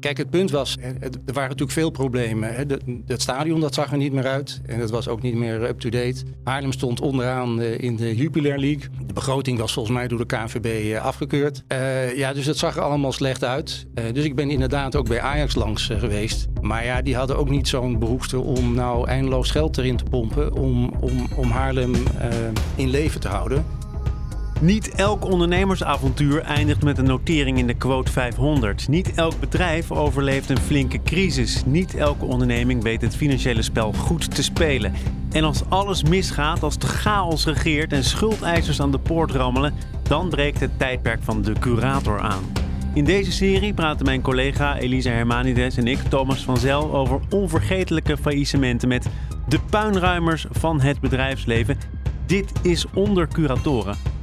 Kijk, het punt was, er waren natuurlijk veel problemen. Het stadion dat zag er niet meer uit en het was ook niet meer up-to-date. Haarlem stond onderaan eh, in de Jupiler League. De begroting was volgens mij door de KNVB eh, afgekeurd. Uh, ja, dus het zag er allemaal slecht uit. Dus ik ben inderdaad ook bij Ajax langs geweest. Maar ja, die hadden ook niet zo'n behoefte om nou eindeloos geld erin te pompen... om, om, om Haarlem in leven te houden. Niet elk ondernemersavontuur eindigt met een notering in de quote 500. Niet elk bedrijf overleeft een flinke crisis. Niet elke onderneming weet het financiële spel goed te spelen. En als alles misgaat, als de chaos regeert en schuldeisers aan de poort rammelen, dan breekt het tijdperk van de curator aan. In deze serie praten mijn collega Elisa Hermanides en ik, Thomas van Zel, over onvergetelijke faillissementen met de puinruimers van het bedrijfsleven. Dit is onder curatoren.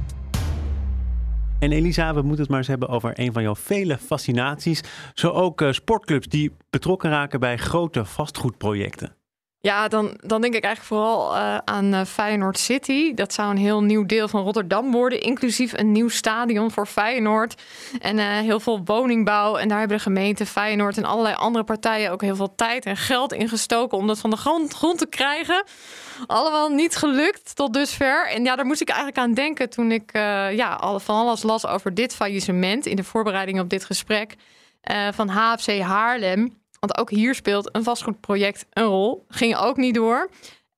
En Elisa, we moeten het maar eens hebben over een van jouw vele fascinaties. Zo ook uh, sportclubs die betrokken raken bij grote vastgoedprojecten. Ja, dan, dan denk ik eigenlijk vooral uh, aan uh, Feyenoord City. Dat zou een heel nieuw deel van Rotterdam worden, inclusief een nieuw stadion voor Feyenoord en uh, heel veel woningbouw. En daar hebben de gemeente Feyenoord en allerlei andere partijen ook heel veel tijd en geld in gestoken om dat van de grond, grond te krijgen. Allemaal niet gelukt tot dusver. En ja, daar moest ik eigenlijk aan denken toen ik ja, van alles las over dit faillissement in de voorbereiding op dit gesprek van HFC Haarlem. Want ook hier speelt een vastgoedproject een rol. Ging ook niet door.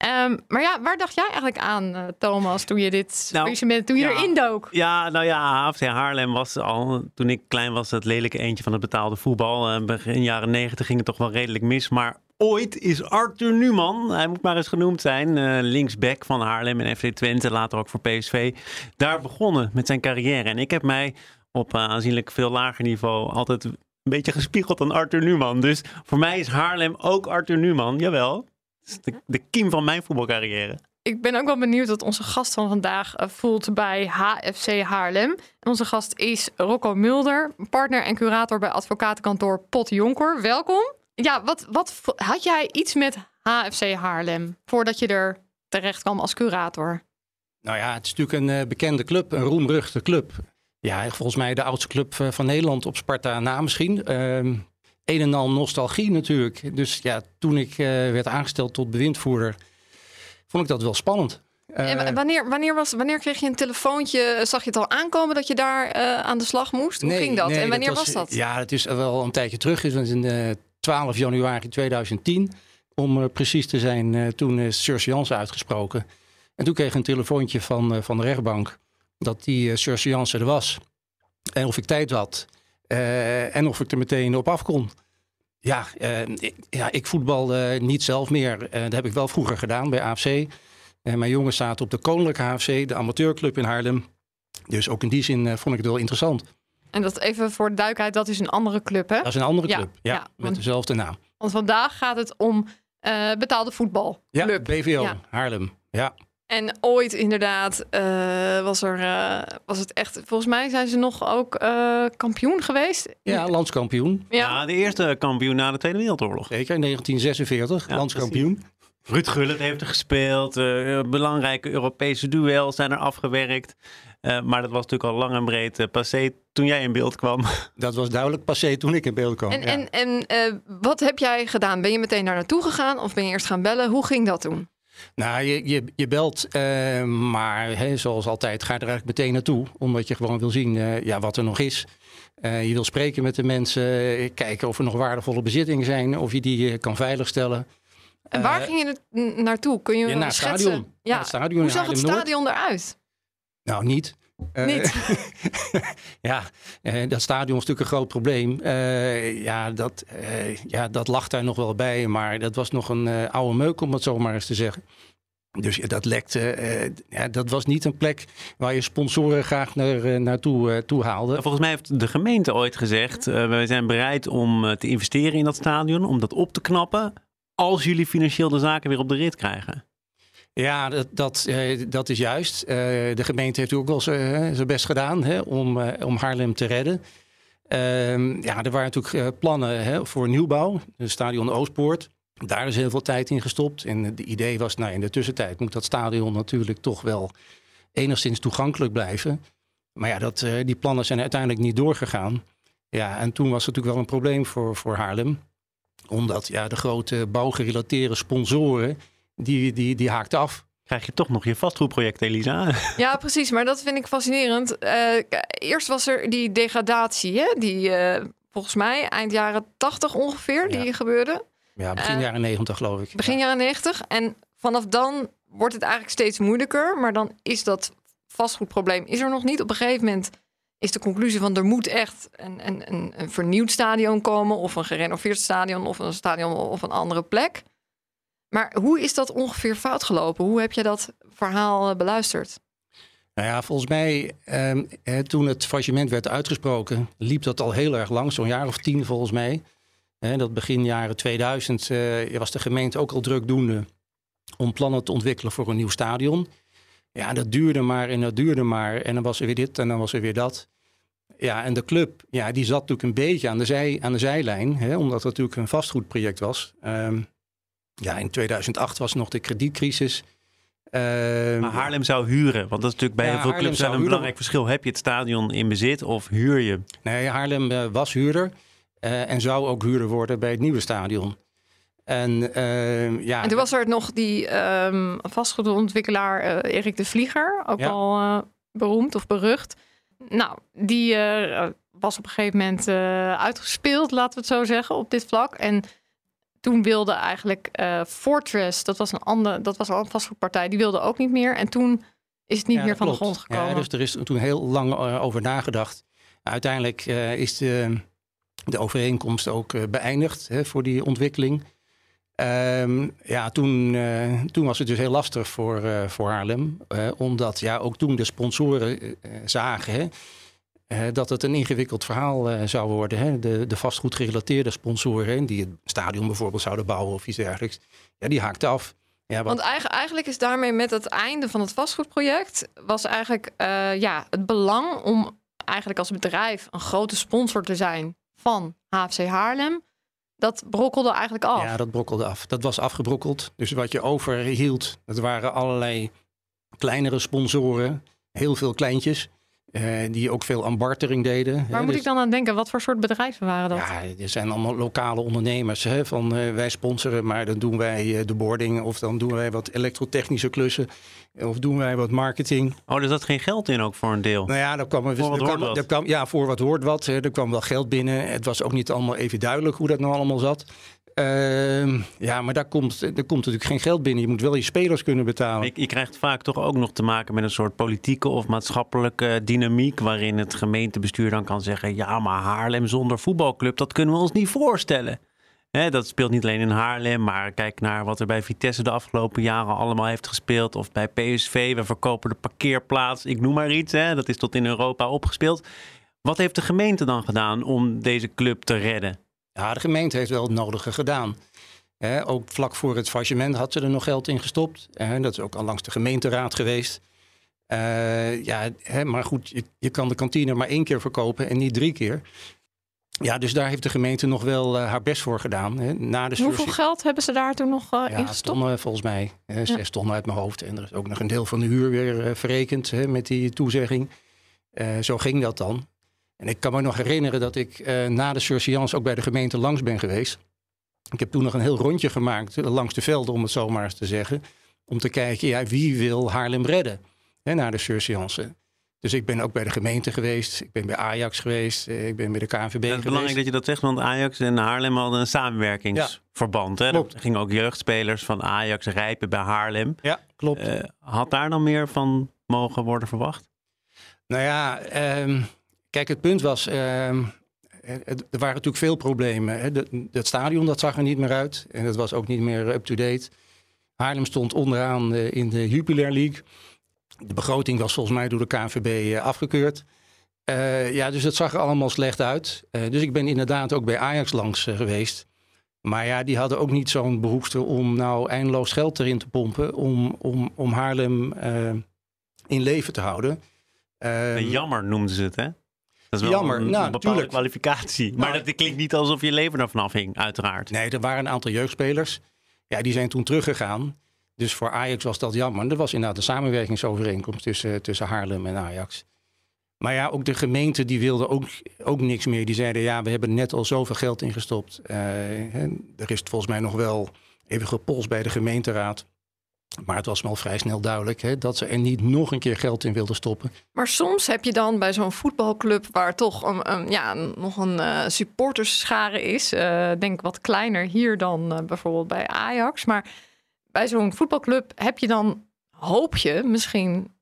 Um, maar ja, waar dacht jij eigenlijk aan, uh, Thomas, toen je dit nou, toen je ja, erin dook? Ja, nou ja, AFC Haarlem was al, toen ik klein was, het lelijke eentje van het betaalde voetbal. Uh, begin jaren negentig ging het toch wel redelijk mis. Maar ooit is Arthur Numan, hij moet maar eens genoemd zijn, uh, linksback van Haarlem en FC Twente, later ook voor PSV, daar begonnen met zijn carrière. En ik heb mij op aanzienlijk veel lager niveau altijd beetje gespiegeld aan Arthur Numan. Dus voor mij is Haarlem ook Arthur Numan. Jawel. De, de kiem van mijn voetbalcarrière. Ik ben ook wel benieuwd wat onze gast van vandaag uh, voelt bij HFC Haarlem. Onze gast is Rocco Mulder, partner en curator bij advocatenkantoor Pot Jonker. Welkom. Ja, wat, wat had jij iets met HFC Haarlem voordat je er terecht kwam als curator? Nou ja, het is natuurlijk een uh, bekende club, een roemruchte club. Ja, volgens mij de oudste club eh, van Nederland op Sparta na misschien. Um, een en al nostalgie natuurlijk. Dus ja, toen ik uh, werd aangesteld tot bewindvoerder, vond ik dat wel spannend. Uh, en wanneer, wanneer, was, wanneer kreeg je een telefoontje? Zag je het al aankomen dat je daar uh, aan de slag moest? Hoe nee, ging dat? Nee, en wanneer dat was, dat? Ja, het is wel een tijdje terug. Het was in 12 januari 2010. Om precies te zijn, toen is Surseance uitgesproken. En toen kreeg ik een telefoontje van, van de rechtbank dat die surseance er was. En of ik tijd had. Uh, en of ik er meteen op af kon. Ja, uh, ik, ja ik voetbal uh, niet zelf meer. dat heb ik wel vroeger gedaan bij AFC. mijn jongen staat op de Koninklijke AFC, de amateurclub in Haarlem. Dus ook in die zin vond ik het wel interessant. En dat even voor de duidelijkheid, dat is een andere club, hè? Dat is een andere club, ja, ja, met dezelfde naam. Want vandaag gaat het om betaalde voetbalclub. Ja, BVO, Haarlem, ja. En ooit inderdaad uh, was, er, uh, was het echt... Volgens mij zijn ze nog ook uh, kampioen geweest. Ja, landskampioen. Ja. ja. de eerste kampioen na de Tweede Wereldoorlog. Zeker, in 1946, ja, landskampioen. Precies. Ruud Gullit heeft er gespeeld. belangrijke Europese duels zijn er afgewerkt. maar dat was natuurlijk al lang en breed passé toen jij in beeld kwam. Dat was duidelijk passé toen ik in beeld kwam. En, ja. en, en wat heb jij gedaan? Ben je meteen daar naartoe gegaan of ben je eerst gaan bellen? Hoe ging dat toen? Nou, je, je, je belt, uh, maar hè, zoals altijd ga je er eigenlijk meteen naartoe. Omdat je gewoon wil zien uh, ja, wat er nog is. Uh, je wil spreken met de mensen, kijken of er nog waardevolle bezittingen zijn. Of je die kan veiligstellen. En waar ging je naartoe? Kun je ja, naar het stadion. Ja. het stadion Hoe zag het stadion eruit? Nou, niet. Niet? ja, dat stadion is natuurlijk een groot probleem. ja, dat, ja, dat lag daar nog wel bij. Maar dat was nog een oude meuk, om het zo maar eens te zeggen. Dus dat lekte. Uh, ja, dat was niet een plek waar je sponsoren graag naar, uh, naartoe uh, toe haalde. Volgens mij heeft de gemeente ooit gezegd: wij zijn bereid om te investeren in dat stadion, om dat op te knappen, als jullie financieel de zaken weer op de rit krijgen. Ja, dat, dat, eh, dat is juist. Eh, de gemeente heeft ook wel zijn best gedaan hè, om, eh, om Haarlem te redden. Ehm, ja, er waren natuurlijk eh, plannen hè, voor nieuwbouw, het stadion Oostpoort. Daar is heel veel tijd in gestopt. En het idee was, nou, in de tussentijd moet dat stadion natuurlijk toch wel enigszins toegankelijk blijven. Maar ja, dat, eh, die plannen zijn uiteindelijk niet doorgegaan. Ja, en toen was het natuurlijk wel een probleem voor, voor Haarlem. Omdat ja, de grote bouwgerelateerde sponsoren, die, die, die haakten af. Krijg je toch nog je vastgoedproject, Elisa? Ja, precies. Maar dat vind ik fascinerend. Eh, eerst was er die degradatie, hè? die eh, volgens mij eind jaren 80 ongeveer, die gebeurde. Ja, begin Eh, jaren negentig geloof ik. Begin jaren 90. En vanaf dan wordt het eigenlijk steeds moeilijker. Maar dan is dat vastgoedprobleem is er nog niet. Op een gegeven moment is de conclusie van er moet echt een, een, een, een vernieuwd stadion komen. Of een gerenoveerd stadion of een stadion op een andere plek. Maar hoe is dat ongeveer fout gelopen? Hoe heb je dat verhaal eh, beluisterd? Nou ja, volgens mij, ehm, toen het faillissement werd uitgesproken, liep dat al heel erg lang, zo'n jaar of tien volgens mij. Dat begin jaren 2000 eh, was de gemeente ook al drukdoende om plannen te ontwikkelen voor een nieuw stadion. Ja, dat duurde maar en dat duurde maar. En dan was er weer dit en dan was er weer dat. Ja, en de club, ja, die zat natuurlijk een beetje aan de, zij, aan de zijlijn, hè, omdat het natuurlijk een vastgoedproject was. Ehm, ja, in 2008 was nog de kredietcrisis. Ehm, Maar Haarlem zou huren, want dat is natuurlijk bij Ja, heel veel clubs een huren. belangrijk verschil. Heb je het stadion in bezit of huur je? Nee, Haarlem eh, was huurder eh, en zou ook huurder worden bij het nieuwe stadion. En eh, ja, En toen was er nog die ehm vastgoedontwikkelaar eh, Erik de Vlieger, ook Ja. al eh, beroemd of berucht. Nou, die eh, was op een gegeven moment eh, uitgespeeld, laten we het zo zeggen, op dit vlak. En toen wilde eigenlijk eh, Fortress, dat was een ander, dat was al een vastgoedpartij, die wilde ook niet meer. En toen is het niet ja, meer van de grond gekomen. Ja, dus er is toen heel lang eh, over nagedacht. Uiteindelijk eh, is de, de overeenkomst ook beëindigd hè, voor die ontwikkeling. Ehm, ja, toen, toen was het dus heel lastig voor, voor Haarlem. omdat ja, ook toen de sponsoren zagen hè, dat het een ingewikkeld verhaal eh, zou worden. Hè. De, de vastgoedgerelateerde sponsoren, die het stadion bijvoorbeeld zouden bouwen of iets dergelijks. Ja, die haakten af. Ja, wat, Want eigen- eigenlijk is daarmee met het einde van het vastgoedproject... was eigenlijk eh, ja, het belang om eigenlijk als bedrijf... een grote sponsor te zijn van HFC Haarlem... dat brokkelde eigenlijk af. Ja, dat brokkelde af. Dat was afgebrokkeld. Dus wat je overhield, dat waren allerlei kleinere sponsoren. Heel veel kleintjes. Eh, die ook veel aan bartering deden. Waar hè. moet Dus- ik dan aan denken? Wat voor soort bedrijven waren dat? Ja, er zijn allemaal lokale ondernemers. Hè, van eh, wij sponsoren, maar dan doen wij eh, de boarding. Of dan doen wij wat elektrotechnische klussen. Of doen wij wat marketing. Oh, er zat geen geld in ook voor een deel. Nou ja, daar kwam, er, Voor wat er kwam, hoort wat. er kwam- ja, voor wat hoort wat. hè. Er kwam wel geld binnen. Het was ook niet allemaal even duidelijk hoe dat nou allemaal zat. Ehm, ja, maar daar komt, er komt natuurlijk geen geld binnen. Je moet wel je spelers kunnen betalen. Je, krijgt vaak toch ook nog te maken met een soort politieke of maatschappelijke dynamiek. waarin het gemeentebestuur dan kan zeggen: ja, maar Haarlem zonder voetbalclub, dat kunnen we ons niet voorstellen. Dat speelt niet alleen in Haarlem, maar kijk naar wat er bij Vitesse de afgelopen jaren allemaal heeft gespeeld. Of bij PSV, we verkopen de parkeerplaats. Ik noem maar iets, dat is tot in Europa opgespeeld. Wat heeft de gemeente dan gedaan om deze club te redden? Ja, de gemeente heeft wel het nodige gedaan. Ook vlak voor het faillissement had ze er nog geld in gestopt. Dat is ook al langs de gemeenteraad geweest. Eh, ja, maar goed, je, je kan de kantine maar één keer verkopen en niet drie keer. Ja, dus daar heeft de gemeente nog wel eh, haar best voor gedaan. Na de Hoeveel geld hebben ze daar toen nog uh, ja, in gestopt? tonnen volgens mij. Zes tonnen uit mijn hoofd. En er is ook nog een deel van de huur weer verrekend met die toezegging. Zo ging dat dan. En ik kan me nog herinneren dat ik eh, na de surseance ook bij de gemeente langs ben geweest. Ik heb toen nog een heel rondje gemaakt eh, langs de velden, om het zo maar eens te zeggen. Om te kijken, ja, wie wil Haarlem redden hè, na de surseance. Dus ik ben ook bij de gemeente geweest. Ik ben bij Ajax geweest. eh, Ik ben bij de KNVB Het is geweest. belangrijk dat je dat zegt, want Ajax en Haarlem hadden een samenwerkingsverband. Hè? Klopt. Er gingen ook jeugdspelers van Ajax rijpen bij Haarlem. Ja, klopt. Had daar dan meer van mogen worden verwacht? Nou ja, ehm, kijk, het punt was, ehm, er waren natuurlijk veel problemen. Hè. De- Het stadion dat zag er niet meer uit en het was ook niet meer up-to-date. Haarlem stond onderaan eh, in de Jupiler League. De begroting was volgens mij door de KNVB eh, afgekeurd. Eh, ja, dus het zag er allemaal slecht uit. Dus ik ben inderdaad ook bij Ajax langs geweest. Maar ja, die hadden ook niet zo'n behoefte om nou eindeloos geld erin te pompen om, om, om Haarlem in leven te houden. Uh, jammer noemden ze het, hè? Dat is wel jammer, een, nou, een bepaalde tuurlijk. kwalificatie. Maar Nou, dat klinkt niet alsof je leven ervan afhing, uiteraard. Nee, er waren een aantal jeugdspelers. Ja, die zijn toen teruggegaan. Dus voor Ajax was dat jammer. Er was inderdaad een samenwerkingsovereenkomst tussen, tussen Haarlem en Ajax. Maar ja, ook de gemeente die wilde ook, ook niks meer. Die zeiden, ja, we hebben net al zoveel geld ingestopt. Eh, er is volgens mij nog wel even gepolst bij de gemeenteraad. Maar het was wel vrij snel duidelijk hè, dat ze er niet nog een keer geld in wilden stoppen. Maar soms heb je dan bij zo'n voetbalclub waar toch een, een, ja, nog een uh, supporterschare is. Uh, denk wat kleiner hier dan uh, bijvoorbeeld bij Ajax. Maar bij zo'n voetbalclub heb je dan, hoop je misschien,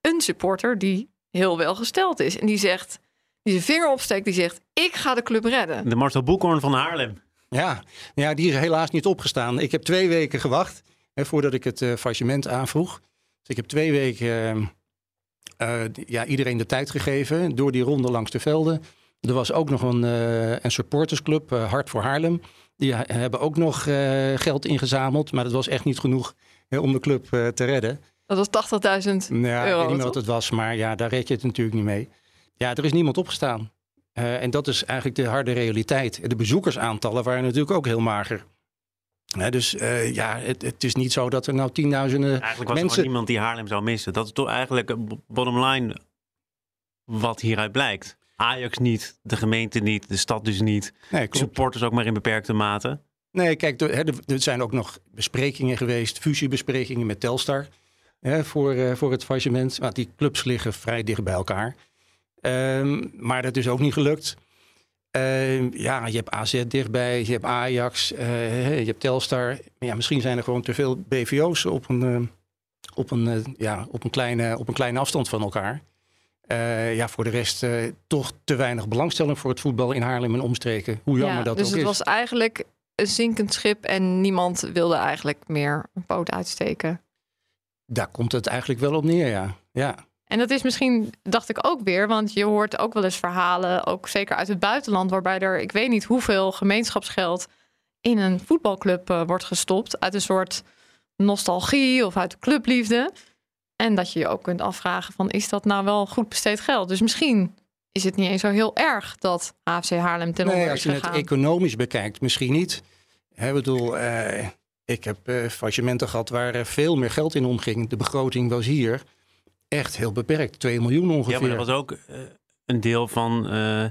een supporter die heel welgesteld is. En die zegt, die zijn vinger opsteekt, die zegt, ik ga de club redden. De Marcel Boekhoorn van Haarlem. Ja, ja, die is helaas niet opgestaan. Ik heb twee weken gewacht hè, voordat ik het uh, faillissement aanvroeg. Dus ik heb twee weken uh, ja, iedereen de tijd gegeven door die ronde langs de velden. Er was ook nog een, een supportersclub, Hart voor Haarlem. Die hebben ook nog geld ingezameld, maar dat was echt niet genoeg hè, om de club te redden. Dat was 80.000 ja, euro. Ik weet niet meer wat het was, maar ja, daar red je het natuurlijk niet mee. Ja, er is niemand opgestaan. Uh, en dat is eigenlijk de harde realiteit. De bezoekersaantallen waren natuurlijk ook heel mager. Dus uh, ja, het, het, is niet zo dat er nou tienduizenden Eigenlijk was mensen... er niemand die Haarlem zou missen. Dat is toch eigenlijk bottom line wat hieruit blijkt. Ajax niet, de gemeente niet, de stad dus niet. Nee. Supporters ook maar in beperkte mate. Nee, kijk, er, er zijn ook nog besprekingen geweest, fusiebesprekingen met Telstar hè, voor, uh, voor het faillissement. Want die clubs liggen vrij dicht bij elkaar. Um, maar dat is ook niet gelukt. Uh, ja, je hebt AZ dichtbij, je hebt Ajax, uh, je hebt Telstar. Ja, misschien zijn er gewoon te veel BVO's op een, uh, op een, ja, op een, kleine, op een kleine afstand van elkaar. ja, voor de rest toch te weinig belangstelling voor het voetbal in Haarlem en omstreken. Hoe jammer ja, dat dus ook het is. was eigenlijk een zinkend schip en niemand wilde eigenlijk meer een poot uitsteken. Daar komt het eigenlijk wel op neer, ja. ja. En dat is misschien, dacht ik ook weer, want je hoort ook wel eens verhalen, ook zeker uit het buitenland, waarbij er, ik weet niet hoeveel gemeenschapsgeld in een voetbalclub uh, wordt gestopt. Uit een soort nostalgie of uit de clubliefde. En dat je je ook kunt afvragen van, is dat nou wel goed besteed geld? Dus misschien is het niet eens zo heel erg dat AFC Haarlem ten onder nee, is als je het economisch bekijkt, misschien niet. Ik bedoel, uh, ik heb uh, faillissementen gehad waar veel meer geld in omging. De begroting was hier echt heel beperkt. 2 miljoen ongeveer. Ja, maar dat was ook uh, een deel van uh,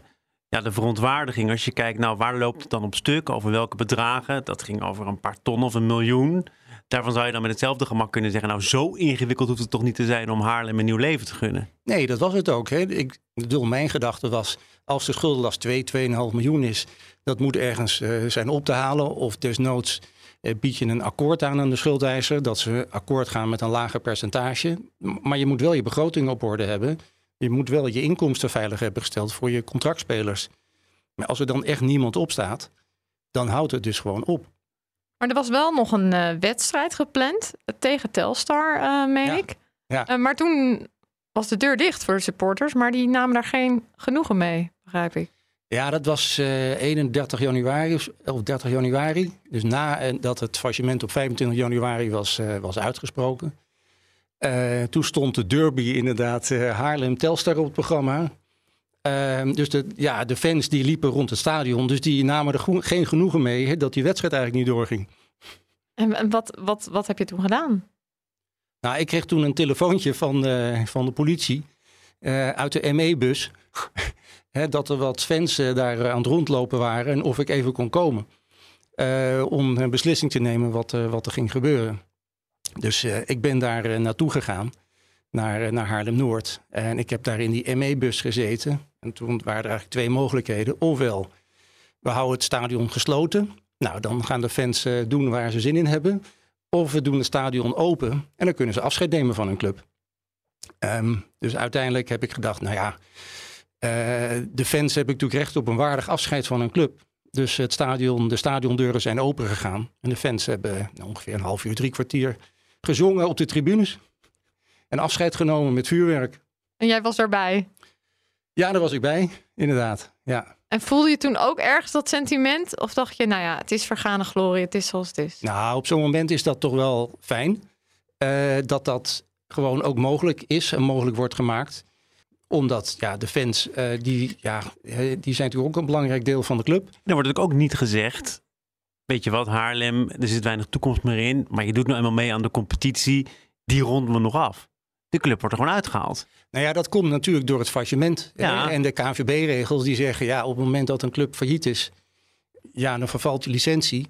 ja, de verontwaardiging. Als je kijkt, nou, waar loopt het dan op stuk? Over welke bedragen? Dat ging over een paar ton of een miljoen. Daarvan zou je dan met hetzelfde gemak kunnen zeggen... nou, zo ingewikkeld hoeft het toch niet te zijn om Haarlem een nieuw leven te gunnen? Nee, dat was het ook. Hè. Ik bedoel, mijn gedachte was... als de schuldenlast 2, 2,5 miljoen is... dat moet ergens uh, zijn op te halen. Of desnoods bied je een akkoord aan aan de schuldeiser... dat ze akkoord gaan met een lager percentage. Maar je moet wel je begroting op orde hebben. Je moet wel je inkomsten veilig hebben gesteld voor je contractspelers. Maar als er dan echt niemand opstaat... dan houdt het dus gewoon op. Maar er was wel nog een uh, wedstrijd gepland tegen Telstar, uh, meen Ja. ik. Ja. Uh, maar toen was de deur dicht voor de supporters, maar die namen daar geen genoegen mee, begrijp ik. Ja, dat was uh, 31 januari of 30 januari. Dus nadat het faillissement op 25 januari was, uh, was uitgesproken. Uh, toen stond de derby inderdaad Haarlem-Telstar op het programma. Uh, dus de, ja, de fans die liepen rond het stadion. Dus die namen er geen genoegen mee dat die wedstrijd eigenlijk niet doorging. En, en wat, wat, wat heb je toen gedaan? Nou, ik kreeg toen een telefoontje van, van de politie uit de ME-bus. Dat er wat fans uh, daar aan het rondlopen waren en of ik even kon komen. Uh, om een beslissing te nemen wat, wat er ging gebeuren. Dus ik ben daar naartoe gegaan, naar, naar Haarlem-Noord. En ik heb daar in die ME-bus gezeten. En toen waren er eigenlijk twee mogelijkheden. Ofwel, we houden het stadion gesloten. Nou, dan gaan de fans doen waar ze zin in hebben. Of we doen het stadion open en dan kunnen ze afscheid nemen van hun club. Um, dus uiteindelijk heb ik gedacht, nou ja, de fans hebben natuurlijk recht op een waardig afscheid van hun club. Dus het stadion, de stadiondeuren zijn open gegaan. En de fans hebben nou, ongeveer een half uur, drie kwartier gezongen op de tribunes. En afscheid genomen met vuurwerk. En jij was daarbij? Ja, daar was ik bij, inderdaad. Ja. En voelde je toen ook ergens dat sentiment? Of dacht je, nou ja, het is vergane glorie, het is zoals het is? Nou, op zo'n moment is dat toch wel fijn. Uh, dat dat gewoon ook mogelijk is en mogelijk wordt gemaakt. Omdat ja, de fans, uh, die, ja, die zijn natuurlijk ook een belangrijk deel van de club. Er wordt ook niet gezegd, weet je wat, Haarlem, er zit weinig toekomst meer in. Maar je doet nou eenmaal mee aan de competitie, die ronden we nog af. De club wordt er gewoon uitgehaald. Nou ja, dat komt natuurlijk door het faillissement. Ja. En de KNVB-regels die zeggen, ja, op het moment dat een club failliet is, ja, dan vervalt je licentie.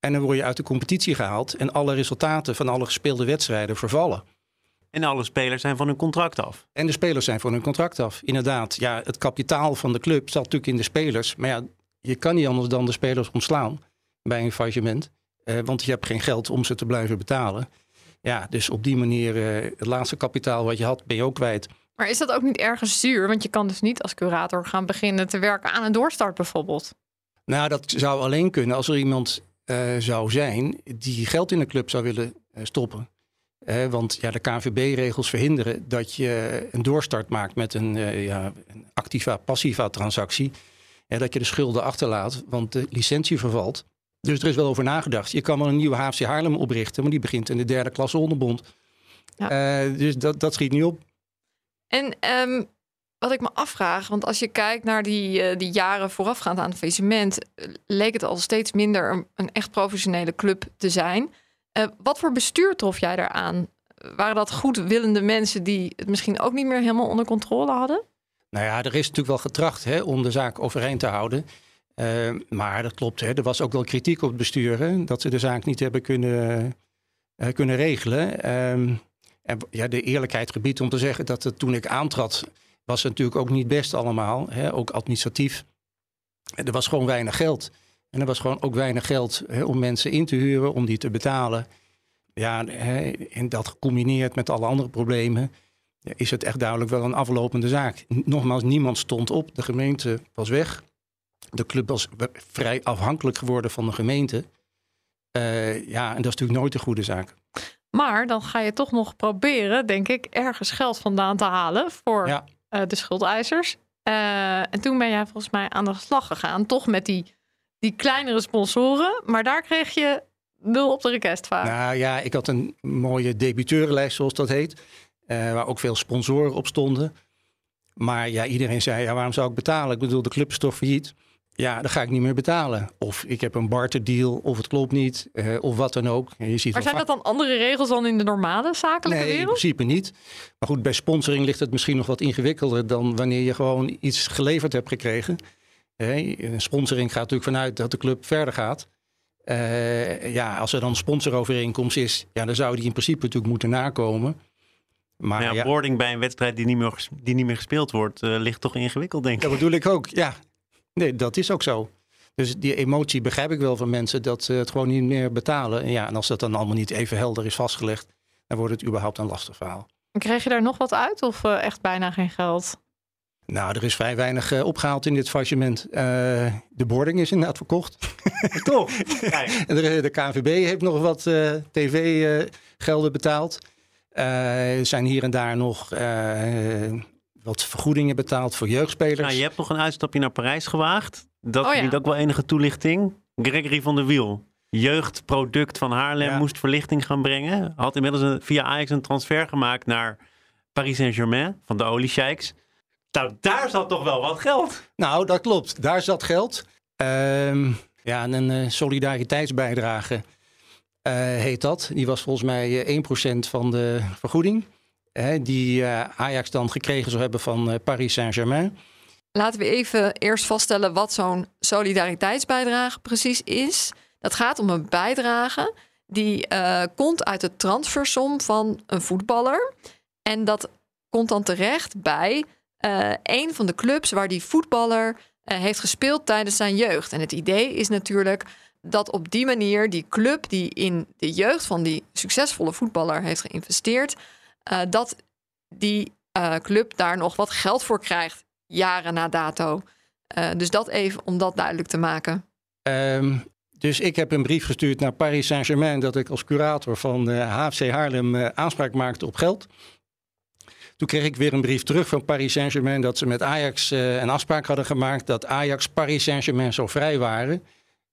En dan word je uit de competitie gehaald. En alle resultaten van alle gespeelde wedstrijden vervallen. En alle spelers zijn van hun contract af. En de spelers zijn van hun contract af. Inderdaad, ja, het kapitaal van de club zat natuurlijk in de spelers. Maar ja, je kan niet anders dan de spelers ontslaan bij een faillissement. Eh, want je hebt geen geld om ze te blijven betalen. Ja, dus op die manier, uh, het laatste kapitaal wat je had, ben je ook kwijt. Maar is dat ook niet ergens zuur? Want je kan dus niet als curator gaan beginnen te werken aan een doorstart bijvoorbeeld. Nou, dat zou alleen kunnen als er iemand uh, zou zijn die geld in de club zou willen uh, stoppen. Want ja, de KNVB-regels verhinderen dat je een doorstart maakt met een, ja, een activa-passiva transactie. En dat je de schulden achterlaat, want de licentie vervalt. Dus er is wel over nagedacht. Je kan wel een nieuwe HFC Haarlem oprichten, maar die begint in de derde klasse onderbond. Ja. dus dat, dat schiet niet op. En um, wat ik me afvraag, want als je kijkt naar die, uh, die jaren voorafgaand aan het faillissement, leek het al steeds minder een, een echt professionele club te zijn. Uh, wat voor bestuur trof jij daaraan? Waren dat goedwillende mensen die het misschien ook niet meer helemaal onder controle hadden? Nou ja, er is natuurlijk wel getracht hè, om de zaak overeind te houden. Uh, maar dat klopt, hè. er was ook wel kritiek op het bestuur hè, dat ze de zaak niet hebben kunnen, kunnen regelen. Um, en ja, de eerlijkheid gebiedt om te zeggen dat het, toen ik aantrad, was het natuurlijk ook niet best allemaal. Hè, ook administratief. Er was gewoon weinig geld. En er was gewoon ook weinig geld hè, om mensen in te huren, om die te betalen. Ja, hè, en dat gecombineerd met alle andere problemen, ja, is het echt duidelijk wel een aflopende zaak. Nogmaals, niemand stond op. De gemeente was weg. De club was vrij afhankelijk geworden van de gemeente. Uh, ja, en dat is natuurlijk nooit een goede zaak. Maar dan ga je toch nog proberen, denk ik, ergens geld vandaan te halen voor ja. uh, de schuldeisers. Uh, en toen ben jij volgens mij aan de slag gegaan, toch met die, die kleinere sponsoren. Maar daar kreeg je nul op de requestvaart. Nou ja, ik had een mooie debiteurenlijst, zoals dat heet. Uh, waar ook veel sponsoren op stonden. Maar ja, iedereen zei, ja, waarom zou ik betalen? Ik bedoel, de club is toch failliet? ja, dan ga ik niet meer betalen. Of ik heb een barterdeal, of het klopt niet, uh, of wat dan ook. je ziet maar zijn dat dan andere regels dan in de normale zakelijke nee, wereld? in principe niet. Maar goed, bij sponsoring ligt het misschien nog wat ingewikkelder dan wanneer je gewoon iets geleverd hebt gekregen. Hey, een sponsoring gaat natuurlijk vanuit dat de club verder gaat. Uh, ja, als er dan een sponsorovereenkomst is, ja, dan zou die in principe natuurlijk moeten nakomen. Maar ja, ja, boarding bij een wedstrijd die niet meer, die niet meer gespeeld wordt, uh, ligt toch ingewikkeld, denk ik. Dat bedoel ik ook, ja. Nee, dat is ook zo. Dus die emotie begrijp ik wel van mensen dat ze het gewoon niet meer betalen. En ja, en als dat dan allemaal niet even helder is vastgelegd, dan wordt het überhaupt een lastig verhaal. En kreeg je daar nog wat uit of uh, echt bijna geen geld? Nou, er is vrij weinig uh, opgehaald in dit faillissement. Uh, de boarding is inderdaad verkocht. Toch? de, de KNVB heeft nog wat tv-gelden betaald. er zijn hier en daar nog wat vergoedingen betaald voor jeugdspelers. Nou, je hebt nog een uitstapje naar Parijs gewaagd. Dat oh, ja. ook wel enige toelichting. Gregory van der Wiel, jeugdproduct van Haarlem, moest verlichting gaan brengen. Had inmiddels een, via Ajax een transfer gemaakt naar Paris Saint-Germain van de Oliesheiks. Nou, daar zat toch wel wat geld. Nou, dat klopt. Daar zat geld. Uh, ja, een uh, solidariteitsbijdrage uh, heet dat. Die was volgens mij 1% eh, van de vergoeding die uh, Ajax dan gekregen zou hebben van uh, Paris Saint-Germain. Laten we even eerst vaststellen wat zo'n solidariteitsbijdrage precies is. Dat gaat om een bijdrage die uh, komt uit de transfersom van een voetballer. En dat komt dan terecht bij een van de clubs waar die voetballer heeft gespeeld tijdens zijn jeugd. En het idee is natuurlijk dat op die manier die club die in de jeugd van die succesvolle voetballer heeft geïnvesteerd, uh, dat die uh, club daar nog wat geld voor krijgt, jaren na dato. Uh, dus dat even om dat duidelijk te maken. Um, dus ik heb een brief gestuurd naar Paris Saint-Germain dat ik als curator van HFC Haarlem aanspraak maakte op geld. Toen kreeg ik weer een brief terug van Paris Saint-Germain dat ze met Ajax uh, een afspraak hadden gemaakt dat Ajax Paris Saint-Germain zo vrij waren.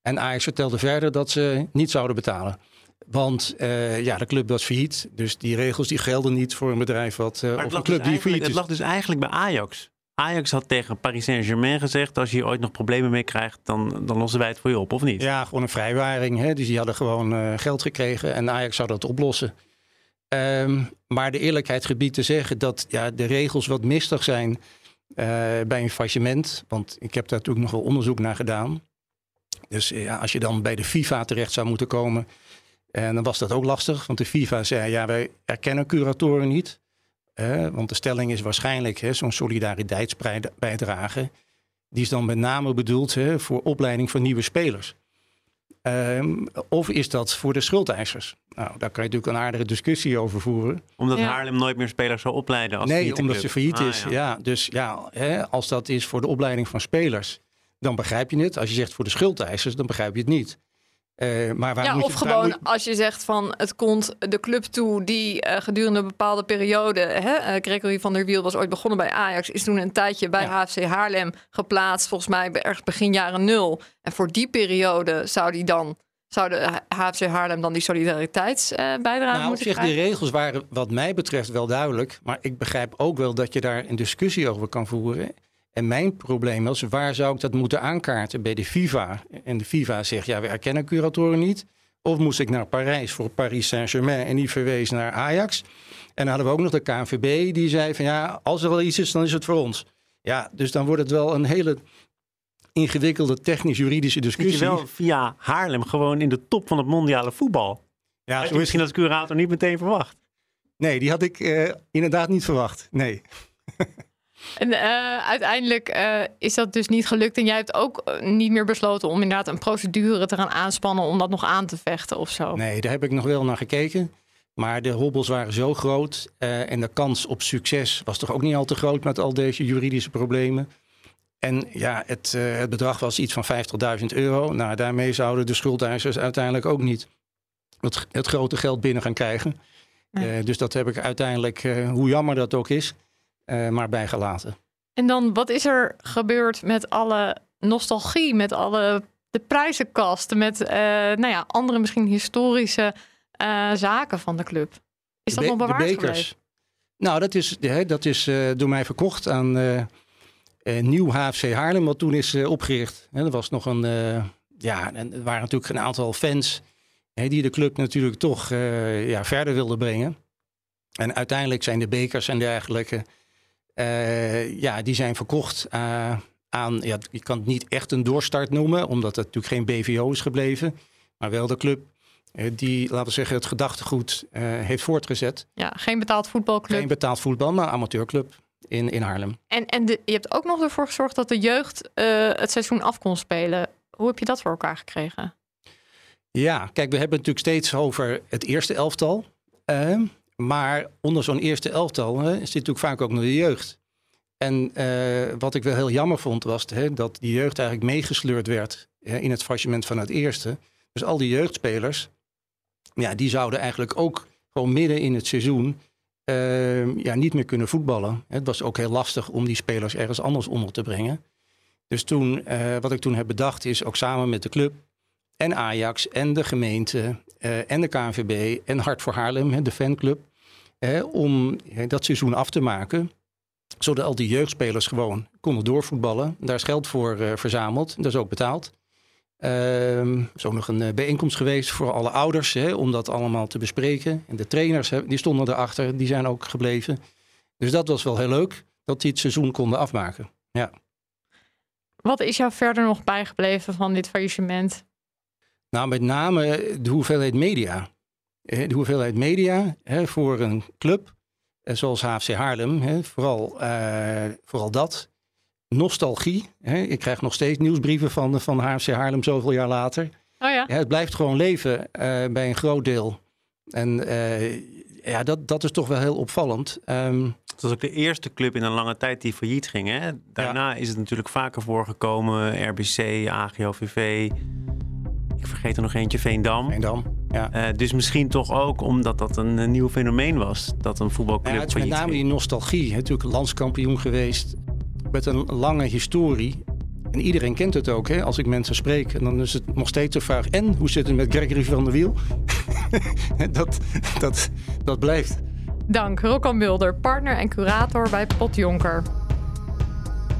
En Ajax vertelde verder dat ze niet zouden betalen. Want uh, ja, de club was failliet. Dus die regels die gelden niet voor een bedrijf wat, uh, of een club dus die failliet is. Het lag dus eigenlijk bij Ajax. Ajax had tegen Paris Saint-Germain gezegd: als je hier ooit nog problemen mee krijgt, dan, dan lossen wij het voor je op, of niet? Ja, gewoon een vrijwaring. Hè? Dus die hadden gewoon uh, geld gekregen en Ajax zou dat oplossen. Um, maar de eerlijkheid gebiedt te zeggen dat ja, de regels wat mistig zijn uh, bij een faillissement. Want ik heb daar natuurlijk nog wel onderzoek naar gedaan. Dus ja, als je dan bij de FIFA terecht zou moeten komen, en dan was dat ook lastig. Want de FIFA zei, ja, wij erkennen curatoren niet. Want de stelling is waarschijnlijk zo'n solidariteitsbijdrage. Die is dan met name bedoeld hè, voor opleiding van nieuwe spelers. Um, of is dat voor de schuldeisers? Nou, daar kan je natuurlijk een aardige discussie over voeren. Omdat ja. Haarlem nooit meer spelers zou opleiden als Nee, omdat ze failliet ah, is. Ja. ja. dus ja, hè, als dat is voor de opleiding van spelers, dan begrijp je het. Als je zegt voor de schuldeisers, dan begrijp je het niet. Uh, maar waar ja, moet of je, gewoon moet... als je zegt van het komt de club toe die uh, gedurende een bepaalde periode, hè, uh, Gregory van der Wiel was ooit begonnen bij Ajax, is toen een tijdje bij ja. HFC Haarlem geplaatst, volgens mij ergens begin jaren nul. En voor die periode zou die dan zou de HFC Haarlem dan die solidariteitsbijdrage nou, moeten zeg, krijgen? De regels waren wat mij betreft wel duidelijk, maar ik begrijp ook wel dat je daar een discussie over kan voeren. En mijn probleem was, waar zou ik dat moeten aankaarten bij de FIFA? En de FIFA zegt, ja, we erkennen curatoren niet. Of moest ik naar Parijs voor Paris Saint-Germain en die verwees naar Ajax? En dan hadden we ook nog de KNVB die zei van, ja, als er wel iets is, dan is het voor ons. Ja, dus dan wordt het wel een hele ingewikkelde technisch-juridische discussie. Zit je wel via Haarlem gewoon in de top van het mondiale voetbal? Ja, Had je misschien als curator niet meteen verwacht? Nee, die had ik uh, inderdaad niet verwacht. Nee. En uh, uiteindelijk uh, is dat dus niet gelukt. En jij hebt ook uh, niet meer besloten om inderdaad een procedure te gaan aanspannen om dat nog aan te vechten of zo. Nee, daar heb ik nog wel naar gekeken. Maar de hobbels waren zo groot en de kans op succes was toch ook niet al te groot met al deze juridische problemen. En ja, het, het bedrag was iets van 50.000 euro. Nou, daarmee zouden de schuldeisers uiteindelijk ook niet het, het grote geld binnen gaan krijgen. Nee. dus dat heb ik uiteindelijk, hoe jammer dat ook is, maar bijgelaten. En dan, wat is er gebeurd met alle nostalgie, met alle de prijzenkast, met uh, nou ja, andere misschien historische uh, zaken van de club? Is dat nog bewaard de bekers. gebleven? Nou, dat is, dat is door mij verkocht aan Nieuw HFC Haarlem, wat toen is opgericht. er was nog een, ja, en er waren natuurlijk een aantal fans die de club natuurlijk toch ja, verder wilden brengen. En uiteindelijk zijn de bekers en dergelijke uh, ja, die zijn verkocht uh, aan, ja, je kan het niet echt een doorstart noemen, omdat het natuurlijk geen BVO is gebleven. Maar wel de club uh, die, laten we zeggen, het gedachtegoed heeft voortgezet. Ja, geen betaald voetbalclub. Geen betaald voetbal, maar amateurclub in, in Haarlem. En, en de, je hebt ook nog ervoor gezorgd dat de jeugd het seizoen af kon spelen. Hoe heb je dat voor elkaar gekregen? Ja, kijk, we hebben het natuurlijk steeds over het eerste elftal. Ehm, maar onder zo'n eerste elftal hè, zit natuurlijk vaak ook nog de jeugd. En uh, wat ik wel heel jammer vond, was hè, dat die jeugd eigenlijk meegesleurd werd hè, in het faillissement van het eerste. Dus al die jeugdspelers, ja, die zouden eigenlijk ook gewoon midden in het seizoen uh, ja, niet meer kunnen voetballen. Het was ook heel lastig om die spelers ergens anders onder te brengen. Dus toen, uh, wat ik toen heb bedacht, is ook samen met de club en Ajax en de gemeente uh, en de KNVB en Hart voor Haarlem, de fanclub, hè, om hè, dat seizoen af te maken. Zodat al die jeugdspelers gewoon konden doorvoetballen. Daar is geld voor uh, verzameld. Dat is ook betaald. Uh, er is ook nog een uh, bijeenkomst geweest voor alle ouders hè, om dat allemaal te bespreken. En de trainers hè, die stonden erachter, die zijn ook gebleven. Dus dat was wel heel leuk dat die het seizoen konden afmaken. Ja. Wat is jou verder nog bijgebleven van dit faillissement? Nou, met name de hoeveelheid media. De hoeveelheid media hè, voor een club zoals HFC Haarlem, hè, vooral, uh, vooral dat. Nostalgie. Hè. Ik krijg nog steeds nieuwsbrieven van, van HFC Haarlem zoveel jaar later. Oh ja. ja het blijft gewoon leven uh, bij een groot deel. En uh, ja, dat, dat is toch wel heel opvallend. Um, het was ook de eerste club in een lange tijd die failliet ging. Hè? Daarna ja. is het natuurlijk vaker voorgekomen. RBC, AGOVV. Ik vergeet er nog eentje, Veendam. Veendam. Ja. Uh, dus misschien toch ook omdat dat een, een nieuw fenomeen was. Dat een voetbalclub. Ja, het is met name die nostalgie. Hè, natuurlijk landskampioen geweest. Met een lange historie. En iedereen kent het ook. Hè? Als ik mensen spreek. En dan is het nog steeds de vraag. En hoe zit het met Gregory van der Wiel? dat, dat, dat blijft. Dank, Rokkan Mulder, partner en curator bij Potjonker.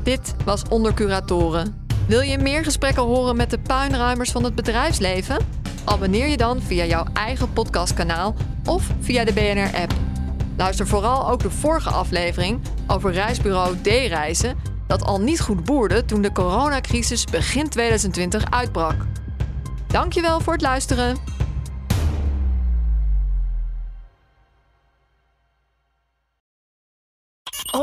Dit was Onder Curatoren. Wil je meer gesprekken horen met de puinruimers van het bedrijfsleven? Abonneer je dan via jouw eigen podcastkanaal of via de BNR-app. Luister vooral ook de vorige aflevering over reisbureau D-Reizen... dat al niet goed boerde toen de coronacrisis begin 2020 uitbrak. Dankjewel voor het luisteren.